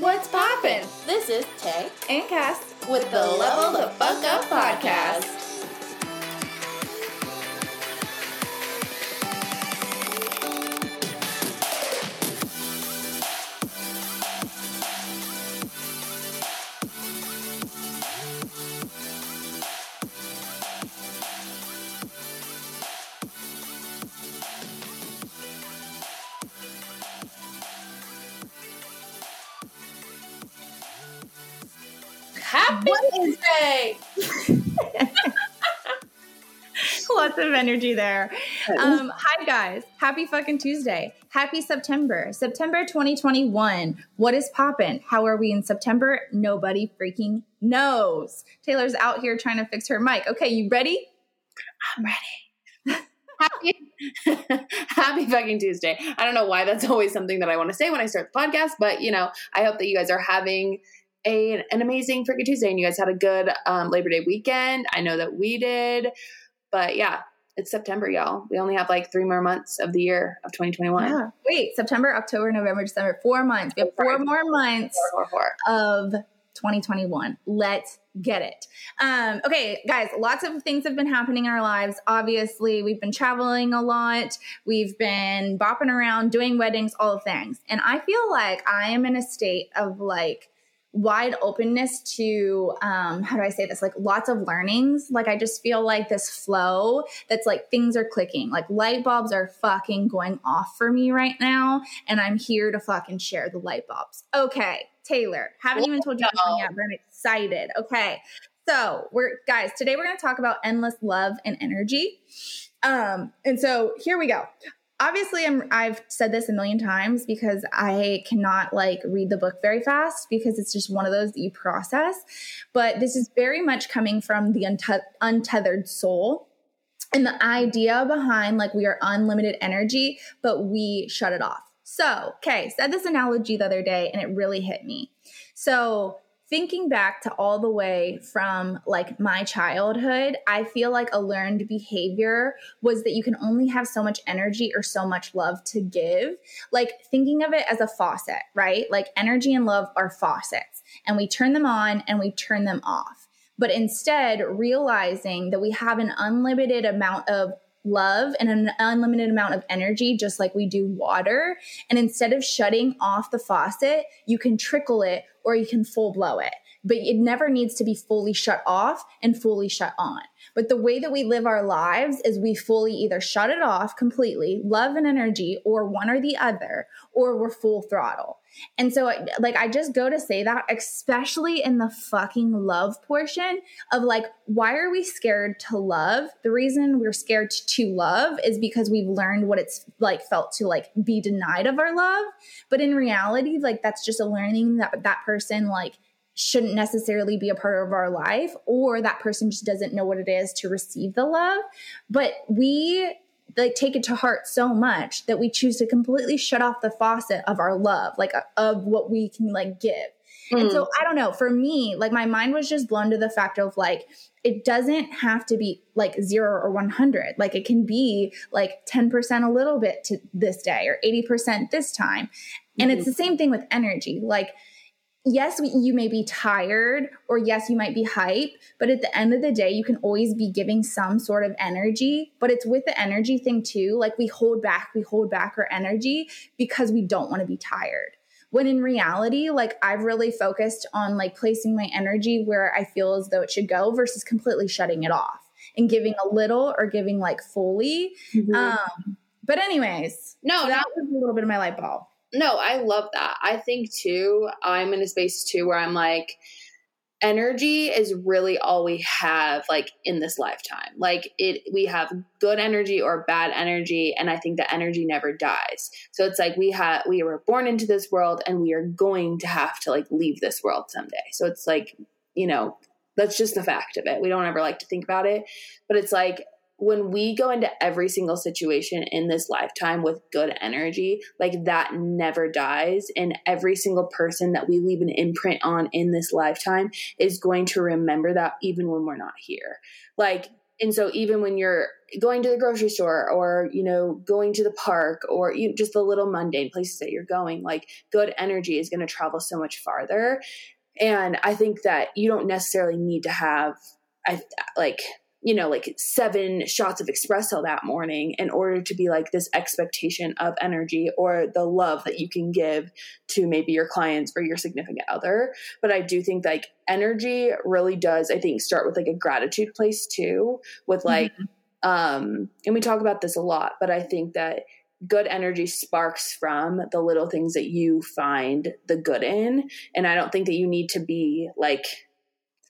What's poppin'? This is Tay and Cass with the Level the Fuck Up podcast. Energy there. Um, hi, guys. Happy fucking Tuesday. Happy September. September 2021. What is poppin'? How are we in September? Nobody freaking knows. Taylor's out here trying to fix her mic. Okay, you ready? I'm ready. happy, happy fucking Tuesday. I don't know why that's always something that I want to say when I start the podcast, but you know, I hope that you guys are having a, an amazing freaking Tuesday and you guys had a good um, Labor Day weekend. I know that we did. But yeah, it's September, y'all. We only have like three more months of the year of 2021. Yeah. Wait, September, October, November, December, four months. We have four more months four, four, four. of 2021. Let's get it. Um, okay, guys, lots of things have been happening in our lives. Obviously, we've been traveling a lot, we've been bopping around, doing weddings, all the things. And I feel like I am in a state of like, wide openness to um how do i say this? Like lots of learnings. Like i just feel like this flow that's like things are clicking. Like light bulbs are fucking going off for me right now and i'm here to fucking share the light bulbs. Okay taylor haven't even told you yet but i'm excited. Okay so we're guys today we're going to talk about endless love and energy. Um and so here we go obviously I'm, i've said this a million times because i cannot like read the book very fast because it's just one of those that you process. But this is very much coming from the untethered soul and the idea behind like we are unlimited energy but we shut it off. So okay said this analogy the other day and it really hit me. So thinking back to all the way from like my childhood, I feel like a learned behavior was that you can only have so much energy or so much love to give. Like thinking of it as a faucet, right? Like energy and love are faucets, and we turn them on and we turn them off. But instead, realizing that we have an unlimited amount of love and an unlimited amount of energy, just like we do water. And instead of shutting off the faucet, you can trickle it or you can full blow it. But it never needs to be fully shut off and fully shut on. But the way that we live our lives is we fully either shut it off completely, love and energy, or one or the other, or we're full throttle. And so, like, I just go to say that, especially in the fucking love portion of like, why are we scared to love? The reason we're scared to love is because we've learned what it's like felt to like be denied of our love. But in reality, like, that's just a learning that that person, like, shouldn't necessarily be a part of our life, or that person just doesn't know what it is to receive the love. But we like take it to heart so much that we choose to completely shut off the faucet of our love, like uh, of what we can like give. Mm. And so mm. I don't know, for me, like my mind was just blown to the fact of like it doesn't have to be like 0 or 100. Like it can be like 10% a little bit to this day or 80% this time. And mm-hmm. it's the same thing with energy. Like yes, you may be tired or yes, you might be hype, but at the end of the day, you can always be giving some sort of energy. But it's with the energy thing too. Like we hold back, we hold back our energy because we don't want to be tired. When in reality, like I've really focused on like placing my energy where I feel as though it should go versus completely shutting it off and giving a little or giving like fully. Mm-hmm. Um, but anyways, no, so that was a little bit of my light bulb no, I love that. I think too, I'm in a space too where I'm like, energy is really all we have like in this lifetime. Like it we have good energy or bad energy and i think that energy never dies. So it's like we have we were born into this world and we are going to have to like leave this world someday. So it's like you know that's just the fact of it. We don't ever like to think about it. But it's like when we go into every single situation in this lifetime with good energy, like that never dies. And every single person that we leave an imprint on in this lifetime is going to remember that even when we're not here. Like, And so even when you're going to the grocery store or, you know, going to the park or you just the little mundane places that you're going, like good energy is going to travel so much farther. And I think that you don't necessarily need to have I like you know, like seven shots of espresso that morning in order to be like this expectation of energy or the love that you can give to maybe your clients or your significant other. But I do think like energy really does, I think, start with like a gratitude place too, with like, mm-hmm. um, and we talk about this a lot, but I think that good energy sparks from the little things that you find the good in. And I don't think that you need to be like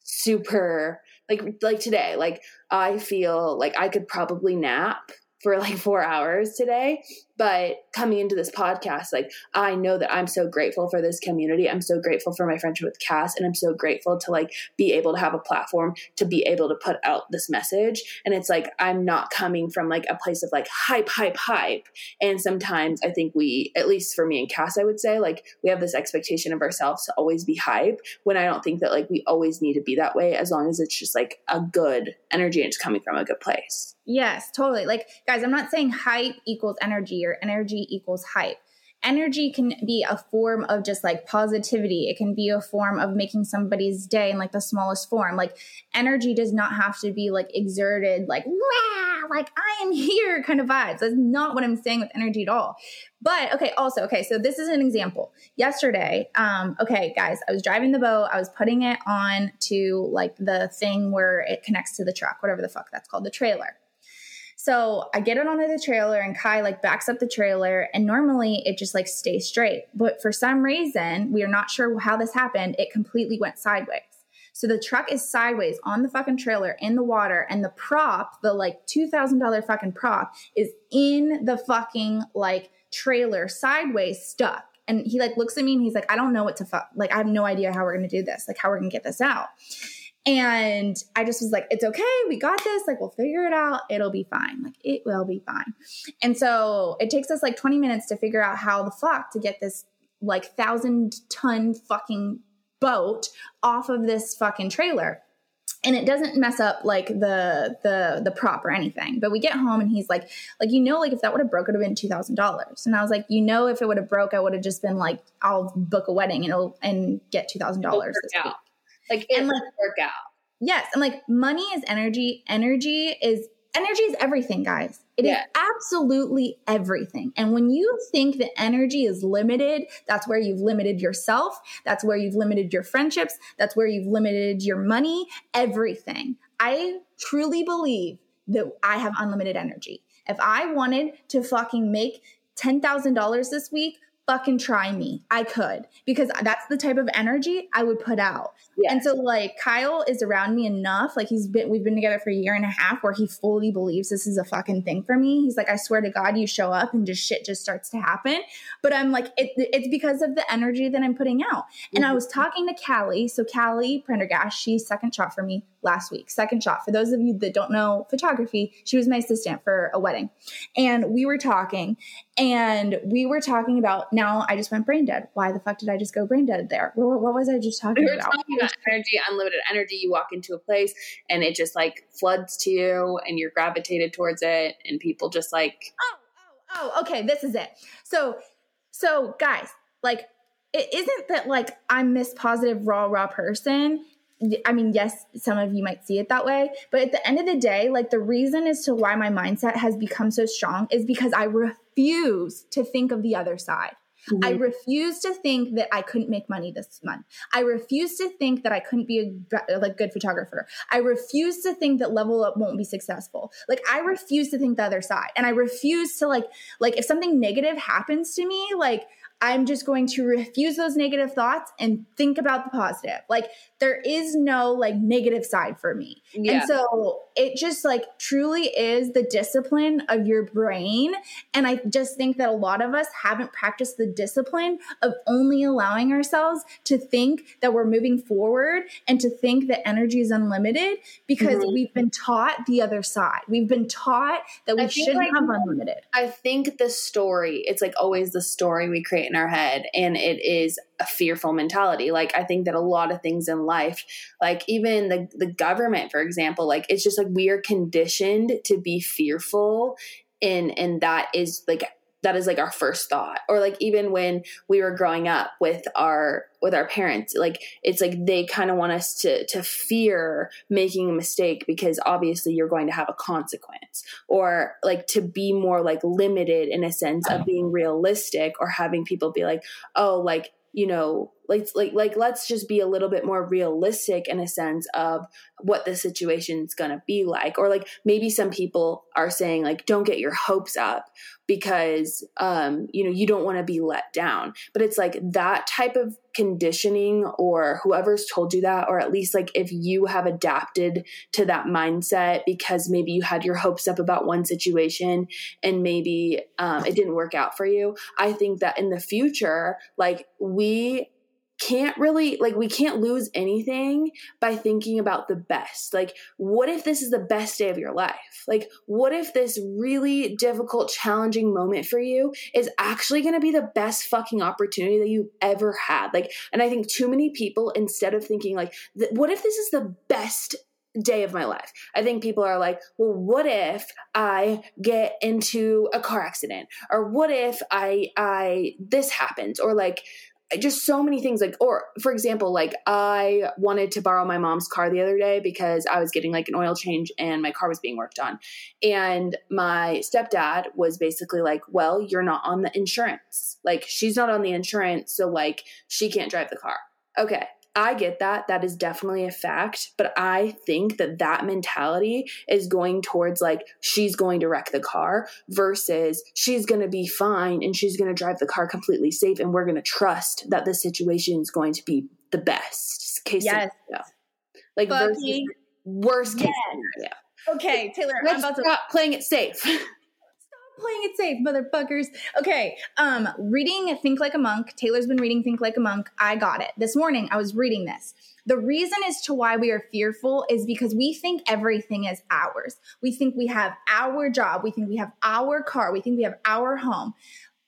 super like like today like i feel like i could probably nap for like four hours today but coming into this podcast, like I know that I'm so grateful for this community. I'm so grateful for my friendship with Cass, and I'm so grateful to like be able to have a platform to be able to put out this message. And it's like I'm not coming from like a place of like hype, hype, hype. And sometimes I think we, at least for me and Cass, I would say, like we have this expectation of ourselves to always be hype when I don't think that like we always need to be that way as long as it's just like a good energy and it's coming from a good place. Yes, totally. Like, guys, I'm not saying hype equals energy or energy equals hype. Energy can be a form of just like positivity. It can be a form of making somebody's day in like the smallest form. Like, energy does not have to be like exerted, like, Wah! like I am here kind of vibes. That's not what I'm saying with energy at all. But okay, also, okay, so this is an example. Yesterday, um, okay, guys, I was driving the boat, I was putting it on to like the thing where it connects to the truck, whatever the fuck that's called, the trailer. So I get it onto the trailer and Kai like backs up the trailer and normally it just like stays straight. But for some reason, we are not sure how this happened. It completely went sideways. So the truck is sideways on the fucking trailer in the water and the prop, the like $2,000 fucking prop is in the fucking like trailer sideways stuck. And he like looks at me and he's like, I don't know what to fuck. Like, I have no idea how we're to do this, like how we're to get this out. And I just was like, it's okay. We got this. Like, we'll figure it out. It'll be fine. Like, it will be fine. And so it takes us like 20 minutes to figure out how the fuck to get this like thousand ton fucking boat off of this fucking trailer and it doesn't mess up like the the the prop or anything but we get home and he's like like you know like if that would have broke it would have been $2000 and i was like you know if it would have broke i would have just been like i'll book a wedding and it'll and get $2000 this week like it and like work out. Yes, and like money is energy. Energy is energy is everything, guys. It yeah. is absolutely everything. And when you think that energy is limited, that's where you've limited yourself. That's where you've limited your friendships. That's where you've limited your money, everything. I truly believe that I have unlimited energy. If I wanted to fucking make $10,000 this week, fucking try me. I could because that's the type of energy I would put out. Yes. And so like Kyle is around me enough, like he's been we've been together for a year and a half where he fully believes this is a fucking thing for me. He's like I swear to god you show up and just shit just starts to happen. But I'm like it, it's because of the energy that I'm putting out. And mm-hmm. I was talking to Callie, so Callie Prendergast, she's second shot for me last week. Second shot. For those of you that don't know photography, she was my assistant for a wedding. And we were talking and we were talking about now I just went brain dead. Why the fuck did I just go brain dead there? What, was I just talking we were about? Talking about energy, unlimited energy. You walk into a place and it just like floods to you and you're gravitated towards it and people just like Oh, oh, oh, okay, this is it. So so guys, like it isn't that like I'm this positive raw raw person I mean, yes, some of you might see it that way, but at the end of the day, like the reason as to why my mindset has become so strong is because I refuse to think of the other side. Mm-hmm. I refuse to think that I couldn't make money this month. I refuse to think that I couldn't be a like good photographer. I refuse to think that level up won't be successful. Like I refuse to think the other side. And I refuse to like like if something negative happens to me, like I'm just going to refuse those negative thoughts and think about the positive. Like there is no like negative side for me. Yeah. And so it just like truly is the discipline of your brain. And I just think that a lot of us haven't practiced the discipline of only allowing ourselves to think that we're moving forward and to think that energy is unlimited because mm-hmm. we've been taught the other side. We've been taught that we shouldn't like, have unlimited. I think the story, it's like always the story we create in our head and it is a fearful mentality. Like i think that a lot of things in life like even the the government for example like it's just like we are conditioned to be fearful and and that is like that is like our first thought. Or like even when we were growing up with our with our parents like it's like they kind of want us to to fear making a mistake because obviously you're going to have a consequence. Or like to be more like limited in a sense of being realistic or having people be like oh like you know like like like let's just be a little bit more realistic in a sense of what the situation's going to be like. Or like maybe some people are saying like don't get your hopes up because um you know you don't want to be let down. But it's like that type of conditioning or whoever's told you that or at least like if you have adapted to that mindset because maybe you had your hopes up about one situation and maybe um, it didn't work out for you i think that in the future like we can't really like we can't lose anything by thinking about the best like what if this is the best day of your life like what if this really difficult challenging moment for you is actually going to be the best fucking opportunity that you've ever had like and i think too many people instead of thinking like what if this is the best day of my life. I think people are like, well, what if I get into a car accident? Or what if I I this happens? Or like just so many things like or for example like i wanted to borrow my mom's car the other day because i was getting like an oil change and my car was being worked on. And my stepdad was basically like well you're not on the insurance. Like she's not on the insurance so like she can't drive the car. Okay I get that. That is definitely a fact. But I think that that mentality is going towards like she's going to wreck the car versus she's going to be fine and she's going to drive the car completely safe. And we're going to trust that the situation is going to be the best case yes. scenario. Like versus worst case yes. scenario. Okay, Taylor, Let's I'm about to stop playing it safe. playing it safe, motherfuckers. Okay, um, reading Think Like a Monk. Taylor's been reading Think Like a Monk. I got it. This morning I was reading this. The reason as to why we are fearful is because we think everything is ours. We think we have our job. We think we have our car. We think we have our home.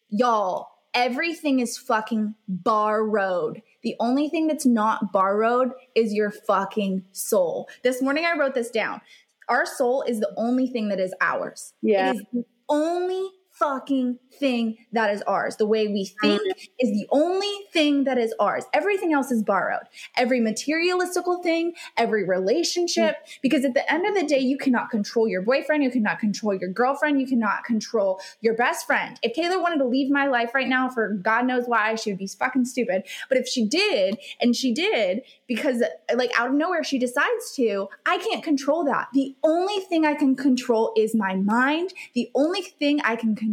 Y'all, everything is fucking borrowed. The only thing that's not borrowed is your fucking soul. This morning I wrote this down. Our soul is the only thing that is ours. Yeah. It is the only fucking thing that is ours. The way we think is the only thing that is ours. Everything else is borrowed. Every materialistical thing, every relationship, mm. because at the end of the day, you cannot control your boyfriend, you cannot control your girlfriend, you cannot control your best friend. If Taylor wanted to leave my life right now for God knows why, she would be fucking stupid. But if she did, and she did, because like out of nowhere she decides to, I can't control that. The only thing I can control is my mind. The only thing I can control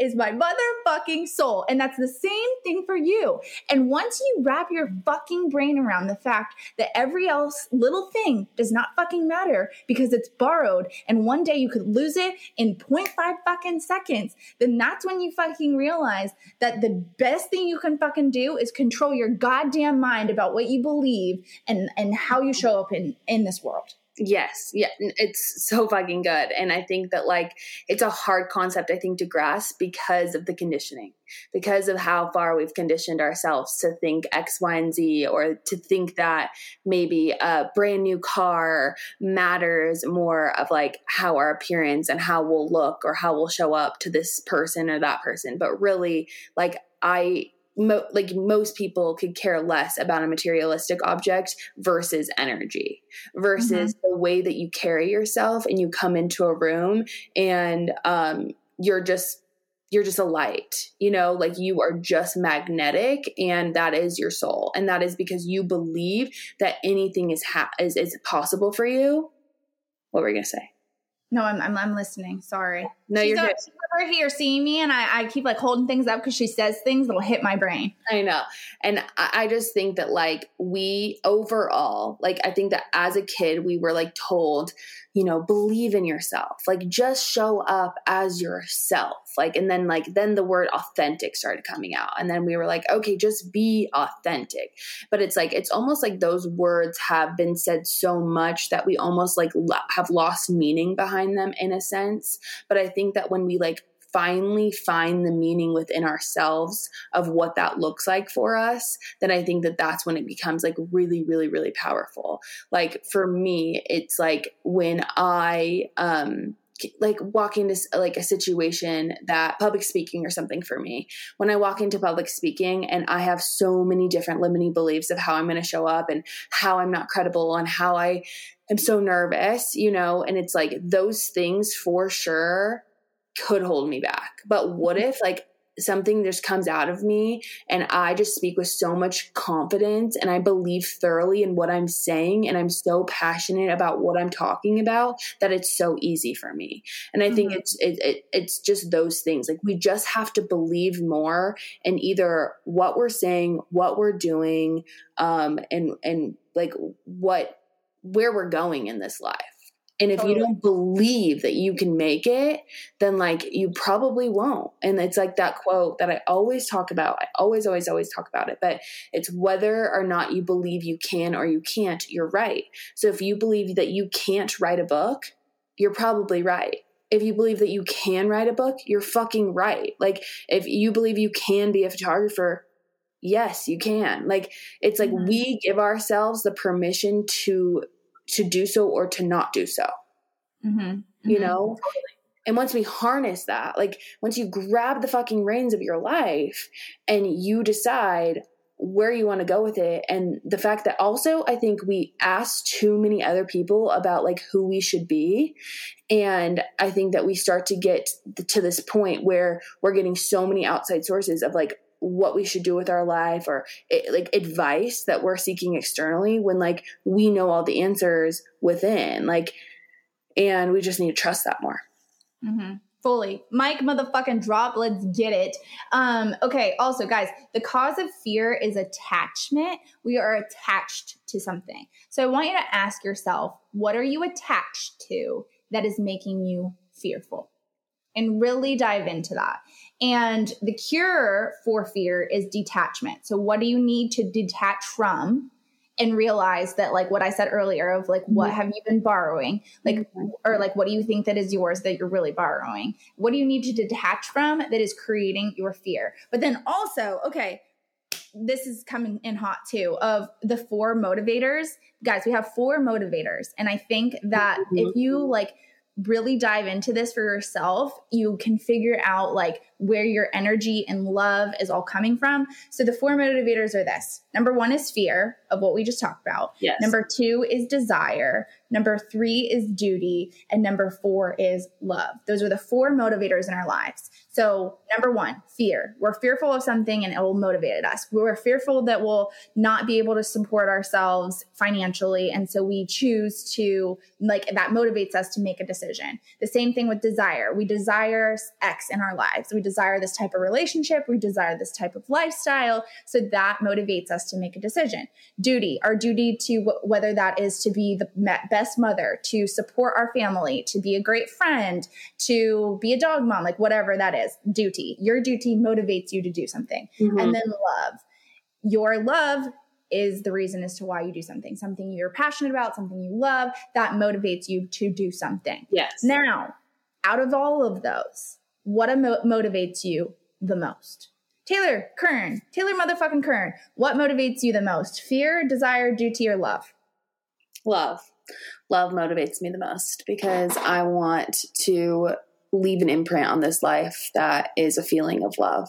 is my motherfucking soul. And that's the same thing for you. And once you wrap your fucking brain around the fact that every else little thing does not fucking matter because it's borrowed and one day you could lose it in 0.5 fucking seconds, then that's when you fucking realize that the best thing you can fucking do is control your goddamn mind about what you believe and and how you show up in in this world. Yes, yeah, it's so fucking good. And I think that like it's a hard concept I think to grasp because of the conditioning. Because of how far we've conditioned ourselves to think X, Y, and Z or to think that maybe a brand new car matters more of like how our appearance and how we'll look or how we'll show up to this person or that person. But really like I mo- like most people could care less about a materialistic object versus energy versus mm-hmm. the way that you carry yourself and you come into a room and um, you're just you're just a light you know like you are just magnetic and that is your soul and that is because you believe that anything is ha- is, is possible for you what were you gonna say no, I'm, I'm, I'm listening. Sorry. No, she's you're over, good. She's over here seeing me, and I, I keep like holding things up because she says things that'll hit my brain. I know, and I, I just think that like we overall, like I think that as a kid we were like told you know, believe in yourself. Like just show up as yourself. Like, and then like, then the word authentic started coming out. And then we were like, okay, just be authentic. But it's like, it's almost like those words have been said so much that we almost like lo- have lost meaning behind them in a sense. But I think that when we like finally find the meaning within ourselves of what that looks like for us, then I think that that's when it becomes like really, really, really powerful. Like for me, it's like when I, um, like walk into like a situation that public speaking or something for me when i walk into public speaking and i have so many different limiting beliefs of how i'm going to show up and how i'm not credible and how i am so nervous you know and it's like those things for sure could hold me back but what if like something just comes out of me and I just speak with so much confidence and I believe thoroughly in what I'm saying and I'm so passionate about what I'm talking about that it's so easy for me. And I mm-hmm. think it's it, it, it's just those things. Like we just have to believe more in either what we're saying, what we're doing, um and and like what where we're going in this life. And if you don't believe that you can make it, then like you probably won't. And it's like that quote that I always talk about. I always, always, always talk about it. But it's whether or not you believe you can or you can't, you're right. So if you believe that you can't write a book, you're probably right. If you believe that you can write a book, you're fucking right. Like if you believe you can be a photographer, yes, you can. Like it's like mm-hmm. we give ourselves the permission to to do so or to not do so. Mm-hmm. You mm-hmm. know? And once we harness that, like once you grab the fucking reins of your life and you decide where you want to go with it, and the fact that also I think we ask too many other people about like who we should be. And I think that we start to get to this point where we're getting so many outside sources of like, what we should do with our life or it, like advice that we're seeking externally when like we know all the answers within like and we just need to trust that more. Mm-hmm. fully. Mic motherfucking drop let's get it. Um okay also guys the cause of fear is attachment. We are attached to something. So i want you to ask yourself what are you attached to that is making you fearful and really dive into that. And the cure for fear is detachment. So, what do you need to detach from? And realize that, like what I said earlier, of like, what mm-hmm. have you been borrowing? Like, mm-hmm. or like, what do you think that is yours that you're really borrowing? What do you need to detach from that is creating your fear? But then also, okay, this is coming in hot too of the four motivators guys we have four motivators and i think that mm-hmm. if you like really dive into this for yourself, you can figure out like where your energy and love is all coming from. So the four motivators are this. Number 1 is fear of what we just talked about. Yes. Number 2 is desire. Number 3 is duty and number 4 is love. Those are the four motivators in our lives. So, number 1, fear. We're fearful of something and it will motivate us. We're fearful that we'll not be able to support ourselves financially and so we choose to like that motivates us to make a decision. The same thing with desire. We desire X in our lives. We desire this type of relationship, we desire this type of lifestyle. So that motivates us to make a decision. Duty, our duty to whether that is to be the best mother, to support our family, to be a great friend, to be a dog mom, like whatever that is, duty. Your duty motivates you to do something. Mm-hmm. And then love. Your love is the reason as to why you do something, something you're passionate about, something you love, that motivates you to do something. Yes. Now, out of all of those, what emo- motivates you the most? Taylor Kern, Taylor motherfucking Kern, what motivates you the most? Fear, desire, duty, or love? Love. Love motivates me the most because I want to leave an imprint on this life that is a feeling of love.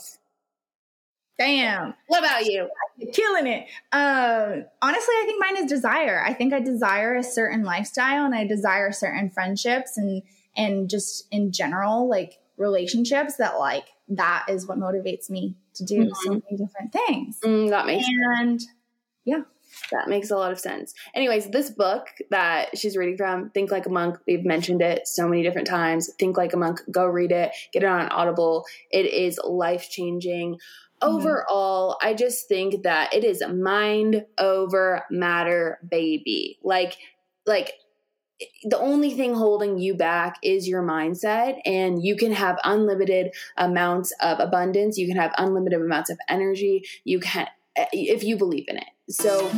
Damn. What about you? Killing it. Um, honestly, I think mine is desire. I think I desire a certain lifestyle and I desire certain friendships and and just in general, like relationships that like that is what motivates me to do mm-hmm. so many different things. Mm, that makes and sense. yeah. That makes a lot of sense. Anyways, this book that she's reading from, Think Like a Monk, we've mentioned it so many different times. Think Like a Monk, go read it, get it on Audible. It is life changing. Mm-hmm. Overall, I just think that it is mind over matter, baby. Like, like the only thing holding you back is your mindset and you can have unlimited amounts of abundance you can have unlimited amounts of energy you can if you believe in it so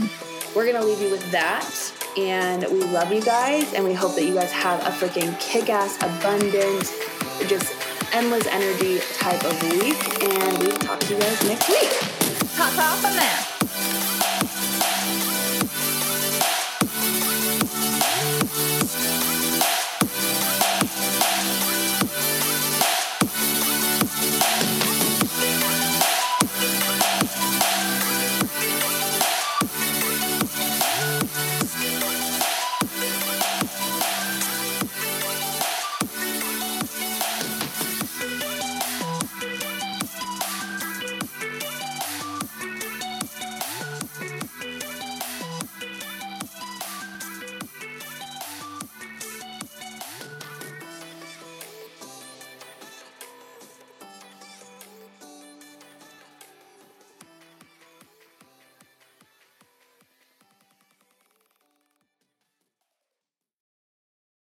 we're gonna leave you with that and we love you guys and we hope that you guys have a freaking kick-ass abundant just endless energy type of week. And we will talk to you guys next week. Pop off on that.